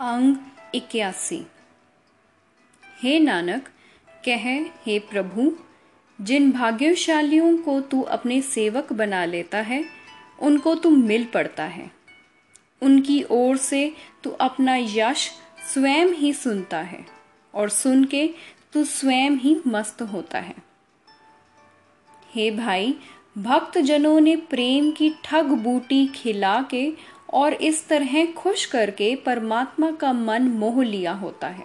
अंग इक्यासी। हे नानक, कह, हे प्रभु, जिन भाग्यशालियों को तू अपने सेवक बना लेता है, उनको तू मिल पड़ता है। उनकी ओर से तू अपना यश स्वयं ही सुनता है और सुन के तू स्वयं ही मस्त होता है। हे भाई भक्त जनों ने प्रेम की ठग बूटी खिला के और इस तरह खुश करके परमात्मा का मन मोह लिया होता है।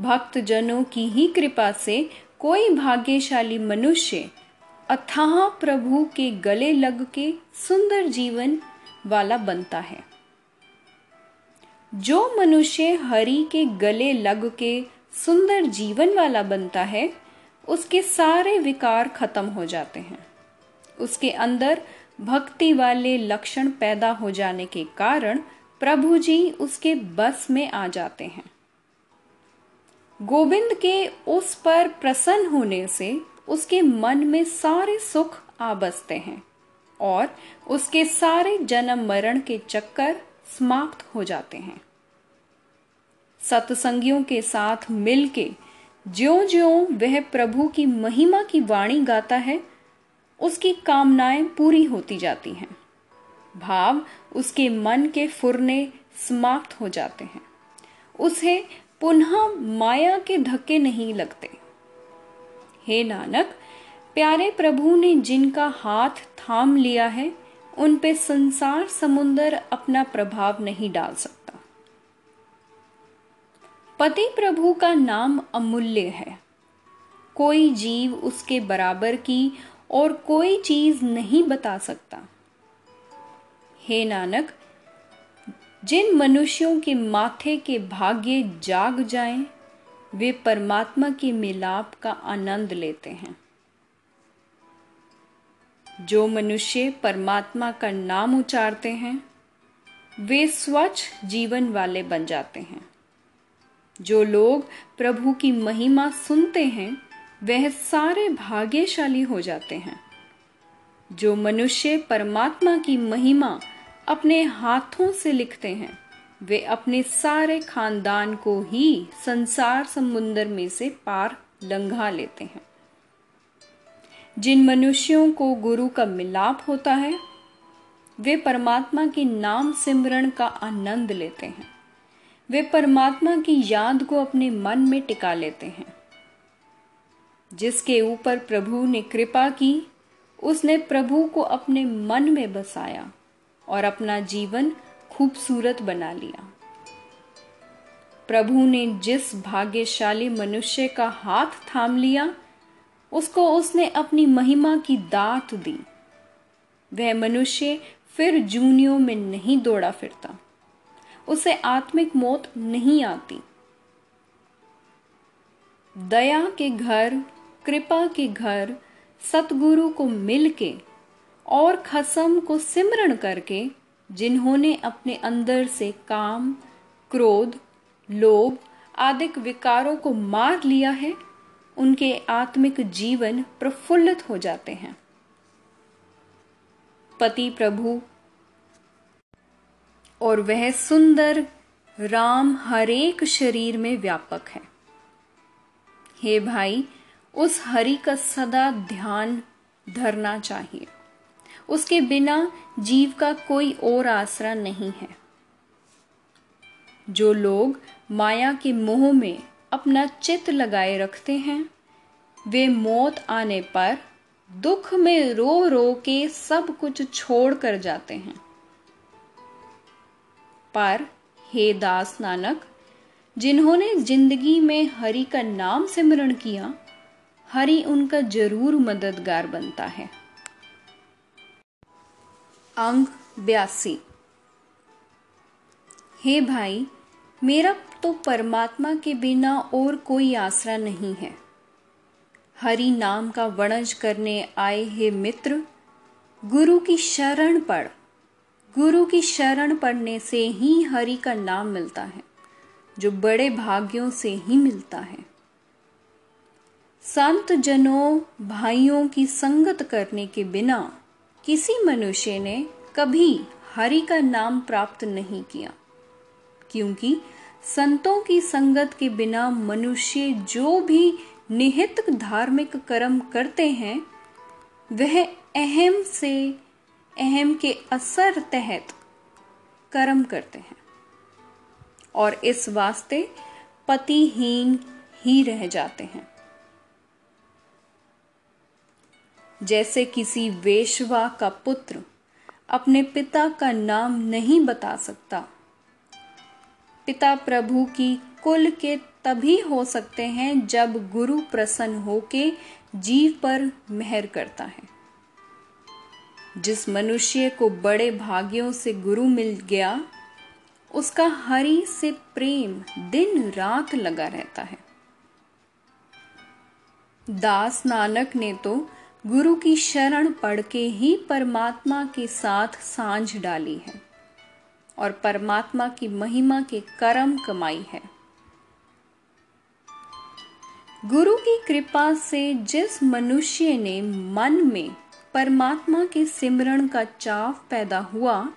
भक्त जनों की ही कृपा से कोई भाग्यशाली मनुष्य अथाह प्रभु के गले लग के सुंदर जीवन वाला बनता है। जो मनुष्य हरि के गले लग के सुंदर जीवन वाला बनता है, उसके सारे विकार खत्म हो जाते हैं। उसके अंदर भक्ति वाले लक्षण पैदा हो जाने के कारण प्रभु जी उसके बस में आ जाते हैं। गोविंद के उस पर प्रसन्न होने से उसके मन में सारे सुख आ बसते हैं और उसके सारे जन्म मरण के चक्कर समाप्त हो जाते हैं। सत्संगियों के साथ मिलके ज्यो ज्यो वह प्रभु की महिमा की वाणी गाता है उसकी कामनाएँ पूरी होती जाती हैं। भाव उसके मन के फुरने समाप्त हो जाते हैं। उसे पुनः माया के धक्के नहीं लगते। हे नानक, प्यारे प्रभु ने जिनका हाथ थाम लिया है, उन पे संसार समुन्दर अपना प्रभाव नहीं डाल सकता। पति प्रभु का नाम अमूल्य है। कोई जीव उसके बराबर की और कोई चीज़ नहीं बता सकता। हे नानक जिन मनुष्यों के माथे के भाग्य जाग जाएँ, वे परमात्मा के मिलाप का आनंद लेते हैं। जो मनुष्य परमात्मा का नाम उचारते हैं वे स्वच्छ जीवन वाले बन जाते हैं। जो लोग प्रभु की महिमा सुनते हैं वह सारे भाग्यशाली हो जाते हैं। जो मनुष्य परमात्मा की महिमा अपने हाथों से लिखते हैं, वे अपने सारे खानदान को ही संसार समुन्दर में से पार लंघा लेते हैं। जिन मनुष्यों को गुरु का मिलाप होता है, वे परमात्मा के नाम सिमरण का आनंद लेते हैं। वे परमात्मा की याद को अपने मन में टिका लेते हैं। जिसके ऊपर प्रभु ने कृपा की, उसने प्रभु को अपने मन में बसाया और अपना जीवन खूबसूरत बना लिया। प्रभु ने जिस भाग्यशाली मनुष्य का हाथ थाम लिया, उसको उसने अपनी महिमा की दात दी। वह मनुष्य फिर जूनियों में नहीं दौड़ा फिरता। उसे आत्मिक मौत नहीं आती। दया के घर कृपा के घर सतगुरु को मिलके और खसम को सिमरण करके जिन्होंने अपने अंदर से काम, क्रोध, लोभ आदि विकारों को मार लिया है, उनके आत्मिक जीवन प्रफुल्लित हो जाते हैं। पति प्रभु, और वह सुंदर राम हरेक शरीर में व्यापक है। हे भाई उस हरि का सदा ध्यान धरना चाहिए। उसके बिना जीव का कोई और आसरा नहीं है। जो लोग माया के मोह में अपना चित लगाए रखते हैं, वे मौत आने पर दुख में रो रो के सब कुछ छोड़ कर जाते हैं। पर हे दास नानक, जिन्होंने ज़िंदगी में हरि का नाम सिमरण किया हरि उनका ज़रूर मददगार बनता है। अंग बयासी। हे भाई, मेरा तो परमात्मा के बिना और कोई आसरा नहीं है। हरि नाम का वणज करने आए हे मित्र, गुरु की शरण पढ़। गुरु की शरण पढ़ने से ही हरि का नाम मिलता है, जो बड़े भाग्यों से ही मिलता है। संत जनों भाइयों की संगत करने के बिना किसी मनुष्य ने कभी हरि का नाम प्राप्त नहीं किया। क्योंकि संतों की संगत के बिना मनुष्य जो भी निहित धार्मिक कर्म करते हैं, वह अहम से अहम के असर तहत कर्म करते हैं। और इस वास्ते पतिहीन ही रह जाते हैं। जैसे किसी वेश्वा का पुत्र अपने पिता का नाम नहीं बता सकता। पिता प्रभु की कुल के तभी हो सकते हैं जब गुरु प्रसन्न होके जीव पर मेहर करता है। जिस मनुष्य को बड़े भाग्यों से गुरु मिल गया, उसका हरि से प्रेम दिन रात लगा रहता है। दास नानक ने तो गुरु की शरण पढ़ के ही परमात्मा के साथ साँझ डाली है और परमात्मा की महिमा के कर्म कमाई है। गुरु की कृपा से जिस मनुष्य ने मन में परमात्मा के सिमरण का चाव पैदा हुआ,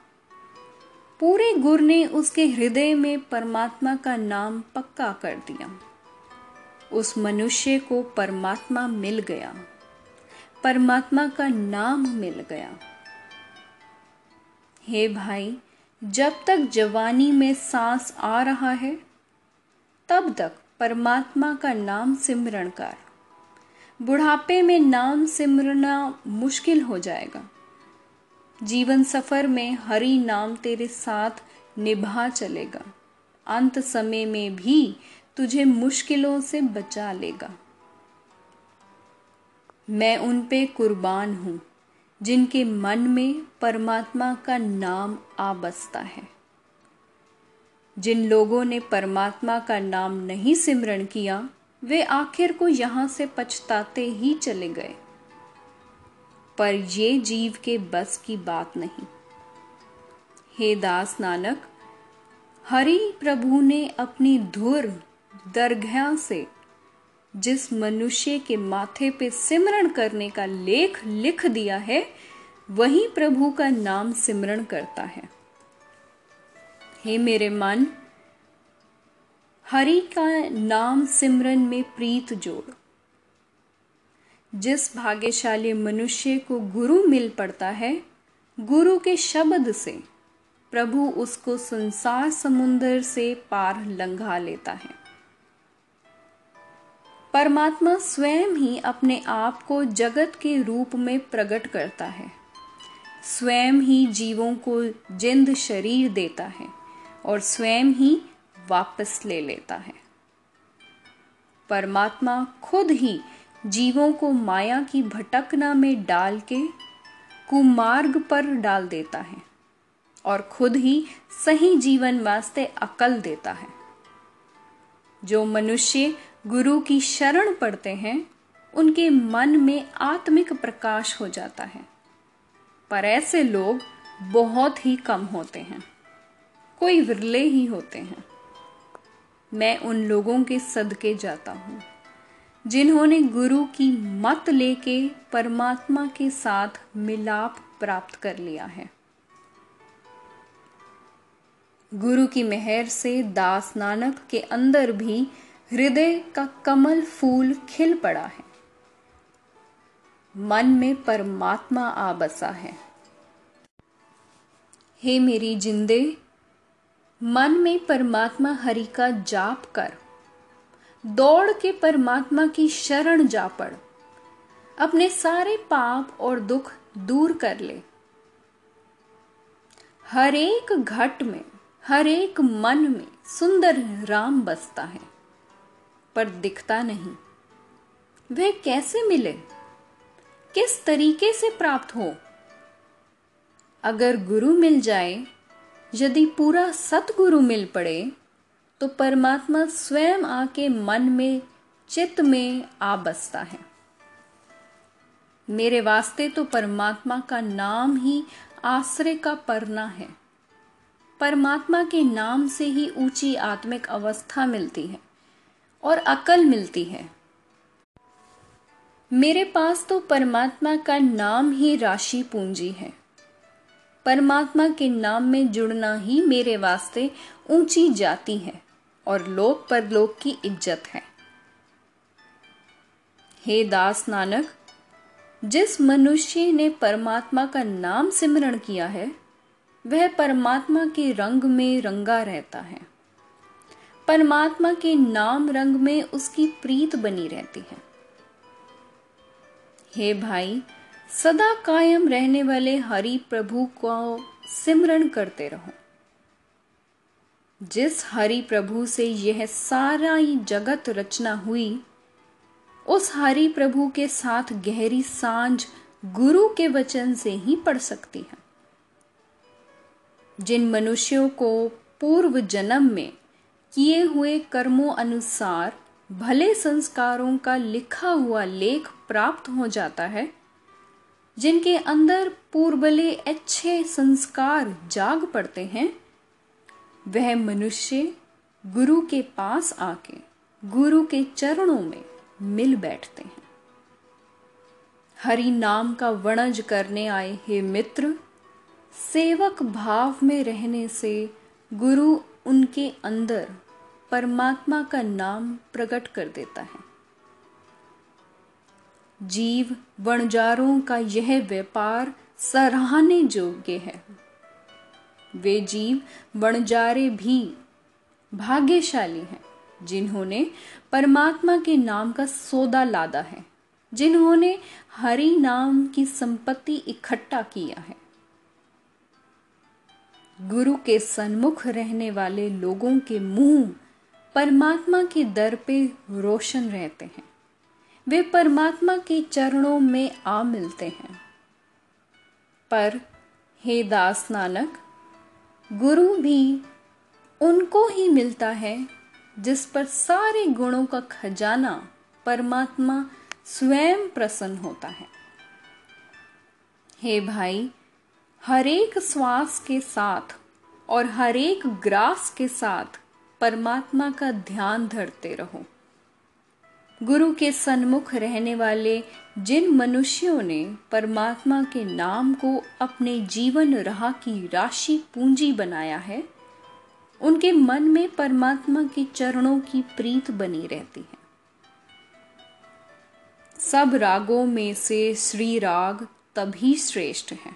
पूरे गुर ने उसके हृदय में परमात्मा का नाम पक्का कर दिया। उस मनुष्य को परमात्मा मिल गया। परमात्मा का नाम मिल गया। हे भाई, जब तक जवानी में सांस आ रहा है, तब तक परमात्मा का नाम सिमरण कर। बुढ़ापे में नाम सिमरना मुश्किल हो जाएगा। जीवन सफ़र में हरि नाम तेरे साथ निभा चलेगा। अंत समय में भी तुझे मुश्किलों से बचा लेगा। मैं उन पे कुर्बान हूँ, जिनके मन में परमात्मा का नाम आ बसता है। जिन लोगों ने परमात्मा का नाम नहीं सिमरण किया, वे आखिर को यहाँ से पछताते ही चले गए। पर ये जीव के बस की बात नहीं। हे दास नानक, हरि प्रभु ने अपनी धुर दरघा से जिस मनुष्य के माथे पे सिमरण करने का लेख लिख दिया है, वही प्रभु का नाम सिमरण करता है। हे मेरे मन, हरि का नाम सिमरन में प्रीत जोड़। जिस भाग्यशाली मनुष्य को गुरु मिल पड़ता है, गुरु के शब्द से प्रभु उसको संसार समुन्दर से पार लंघा लेता है। परमात्मा स्वयं ही अपने आप को जगत के रूप में प्रकट करता है। स्वयं ही जीवों को जिंद शरीर देता है और स्वयं ही वापस ले लेता है। परमात्मा खुद ही जीवों को माया की भटकना में डाल के कुमार्ग पर डाल देता है और खुद ही सही जीवन वास्ते अकल देता है। जो मनुष्य गुरु की शरण पड़ते हैं, उनके मन में आत्मिक प्रकाश हो जाता है। पर ऐसे लोग बहुत ही कम होते हैं। कोई विरले ही होते हैं। मैं उन लोगों के सदके जाता हूँ, जिन्होंने गुरु की मत लेके परमात्मा के साथ मिलाप प्राप्त कर लिया है। गुरु की मेहर से दास नानक के अंदर भी हृदय का कमल फूल खिल पड़ा है। मन में परमात्मा आ बसा है। हे मेरी जिंदे, मन में परमात्मा हरि का जाप कर। दौड़ के परमात्मा की शरण जा पड़। अपने सारे पाप और दुख दूर कर ले। हर एक घट में हर एक मन में सुंदर राम बसता है। पर दिखता नहीं। वह कैसे मिले? किस तरीके से प्राप्त हो? अगर गुरु मिल जाए, यदि पूरा सतगुरु मिल पड़े तो परमात्मा स्वयं आके मन में, चित्त में आ बसता है। मेरे वास्ते तो परमात्मा का नाम ही आश्रय का परना है। परमात्मा के नाम से ही ऊँची आत्मिक अवस्था मिलती है। और अकल मिलती है। मेरे पास तो परमात्मा का नाम ही राशि पूंजी है। परमात्मा के नाम में जुड़ना ही मेरे वास्ते ऊँची जाति है और लोक परलोक की इज़्ज़त है। हे दास नानक, जिस मनुष्य ने परमात्मा का नाम सिमरण किया है, वह परमात्मा के रंग में रंगा रहता है। परमात्मा के नाम रंग में उसकी प्रीत बनी रहती है। हे भाई, सदा कायम रहने वाले हरि प्रभु को सिमरण करते रहो। जिस हरि प्रभु से यह सारा ही जगत रचना हुई, उस हरि प्रभु के साथ गहरी साँझ गुरु के वचन से ही पड़ सकती है। जिन मनुष्यों को पूर्व जन्म में किए हुए कर्मों अनुसार भले संस्कारों का लिखा हुआ लेख प्राप्त हो जाता है, जिनके अंदर पूर्वले अच्छे संस्कार जाग पड़ते हैं, वह मनुष्य गुरु के पास आके गुरु के चरणों में मिल बैठते हैं। हरि नाम का वणज करने आए हे मित्र, सेवक भाव में रहने से गुरु उनके अंदर परमात्मा का नाम प्रकट कर देता है। जीव वणजारों का यह व्यापार सराहने योग्य है। वे जीव वणजारे भी भाग्यशाली हैं, जिन्होंने परमात्मा के नाम का सौदा लादा है, जिन्होंने हरि नाम की संपत्ति इकट्ठा किया है। गुरु के सन्मुख रहने वाले लोगों के मुँह परमात्मा के दर पे रोशन रहते हैं। वे परमात्मा के चरणों में आ मिलते हैं। पर हे दास नानक, गुरु भी उनको ही मिलता है जिस पर सारे गुणों का खजाना परमात्मा स्वयं प्रसन्न होता है। हे भाई, हरेक श्वास के साथ और हरेक ग्रास के साथ परमात्मा का ध्यान धरते रहो। गुरु के सन्मुख रहने वाले जिन मनुष्यों ने परमात्मा के नाम को अपने जीवन राह की राशि पूंजी बनाया है, उनके मन में परमात्मा के चरणों की प्रीत बनी रहती है। सब रागों में से श्री राग तभी श्रेष्ठ है।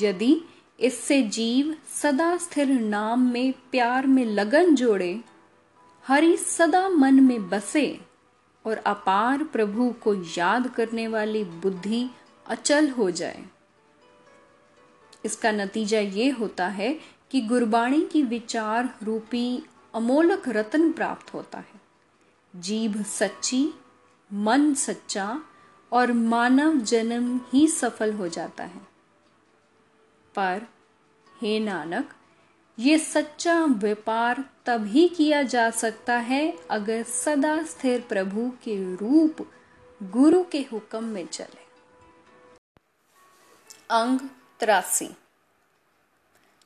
यदि इससे जीव सदा स्थिर नाम में प्यार में लगन जोड़े, हरि सदा मन में बसे और अपार प्रभु को याद करने वाली बुद्धि अचल हो जाए। इसका नतीजा ये होता है कि गुरबाणी की विचार रूपी अमोलक रत्न प्राप्त होता है। जीभ सच्ची, मन सच्चा और मानव जन्म ही सफल हो जाता है। पर, हे नानक, ये सच्चा व्यापार तभी किया जा सकता है अगर सदा स्थिर प्रभु के रूप गुरु के हुक्म में चले। अंग त्रासी।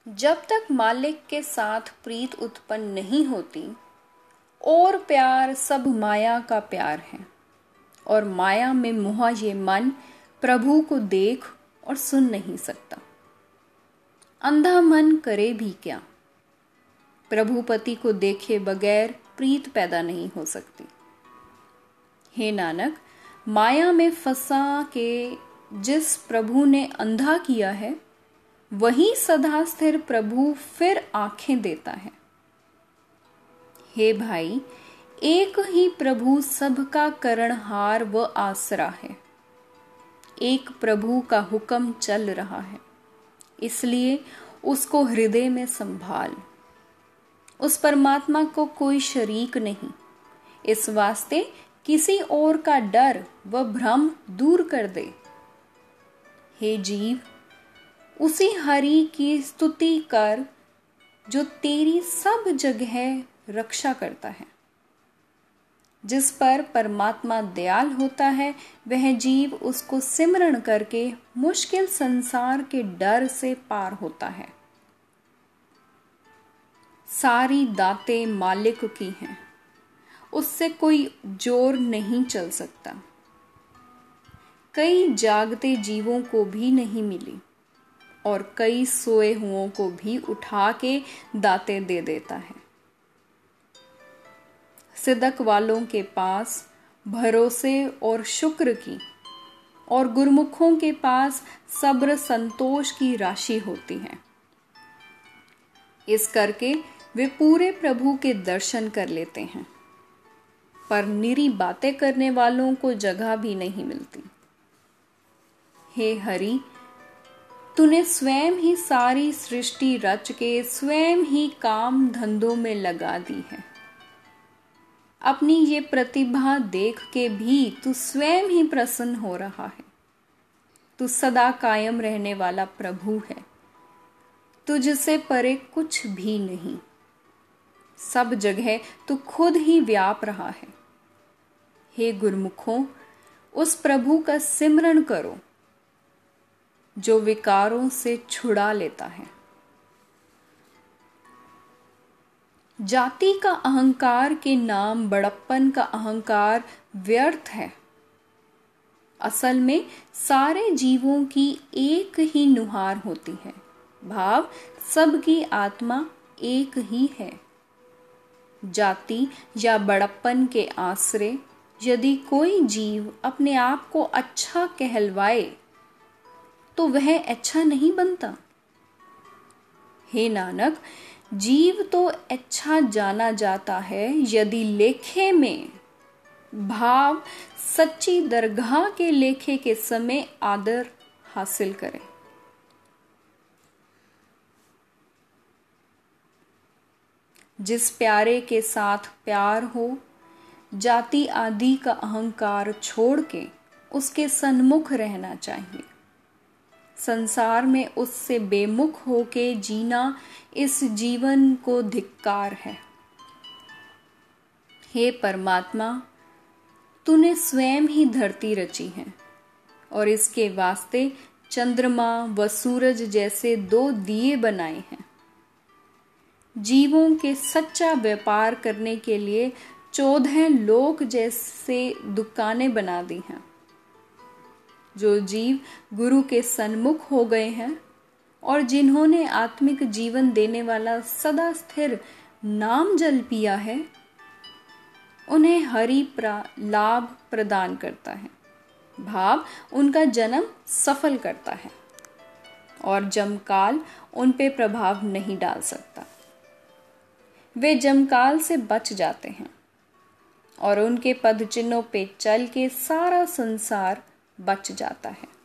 जब तक मालिक के साथ प्रीत उत्पन्न नहीं होती, और प्यार सब माया का प्यार है, और माया में मुहा ये मन प्रभु को देख और सुन नहीं सकता। अंधा मन करे भी क्या? प्रभुपति को देखे बगैर प्रीत पैदा नहीं हो सकती। हे नानक, माया में फंसा के जिस प्रभु ने अंधा किया है, वही सदा स्थिर प्रभु फिर आँखें देता है। हे भाई, एक ही प्रभु सबका करणहार व आसरा है। एक प्रभु का हुक्म चल रहा है। इसलिए उसको हृदय में संभाल। उस परमात्मा को कोई शरीक नहीं। इस वास्ते किसी और का डर व भ्रम दूर कर दे। हे जीव, उसी हरि की स्तुति कर, जो तेरी सब जगह रक्षा करता है। जिस पर परमात्मा दयाल होता है, वह जीव उसको सिमरण करके मुश्किल संसार के डर से पार होता है। सारी दातें मालिक की हैं। उससे कोई ज़ोर नहीं चल सकता। कई जागते जीवों को भी नहीं मिली और कई सोए हुओं को भी उठा के दाते दे देता है। सिदक वालों के पास भरोसे और शुक्र की, और गुरमुखों के पास सब्र संतोष की राशि होती है। इस करके वे पूरे प्रभु के दर्शन कर लेते हैं। पर निरी बातें करने वालों को जगह भी नहीं मिलती। हे हरि, तूने स्वयं ही सारी सृष्टि रच के स्वयं ही काम धंधों में लगा दी है। अपनी ये प्रतिभा देख के भी तू स्वयं ही प्रसन्न हो रहा है। तू सदा कायम रहने वाला प्रभु है। तुझसे परे कुछ भी नहीं। सब जगह तू खुद ही व्याप रहा है। हे गुरमुखों, उस प्रभु का सिमरण करो, जो विकारों से छुड़ा लेता है। जाति का अहंकार के नाम बड़प्पन का अहंकार व्यर्थ है। असल में सारे जीवों की एक ही नुहार होती है। भाव सबकी आत्मा एक ही है। जाति या बड़प्पन के आश्रय यदि कोई जीव अपने आप को अच्छा कहलवाए तो वह अच्छा नहीं बनता। हे नानक जीव तो अच्छा जाना जाता है यदि लेखे में भाव सच्ची दरगाह के लेखे के समय आदर हासिल करें। जिस प्यारे के साथ प्यार हो, जाति आदि का अहंकार छोड़ के उसके सन्मुख रहना चाहिए। संसार में उससे बेमुख होके जीना इस जीवन को धिक्कार है। हे परमात्मा, तूने स्वयं ही धरती रची है और इसके वास्ते चंद्रमा व सूरज जैसे दो दिए बनाए हैं। जीवों के सच्चा व्यापार करने के लिए चौदह लोक जैसे दुकानें बना दी हैं। जो जीव गुरु के सन्मुख हो गए हैं और जिन्होंने आत्मिक जीवन देने वाला सदा स्थिर नाम जल पिया है, उन्हें हरि लाभ प्रदान करता है। भाव उनका जन्म सफल करता है और जमकाल उन पे प्रभाव नहीं डाल सकता। वे जमकाल से बच जाते हैं और उनके पद चिन्हों पे चल के सारा संसार बच जाता है।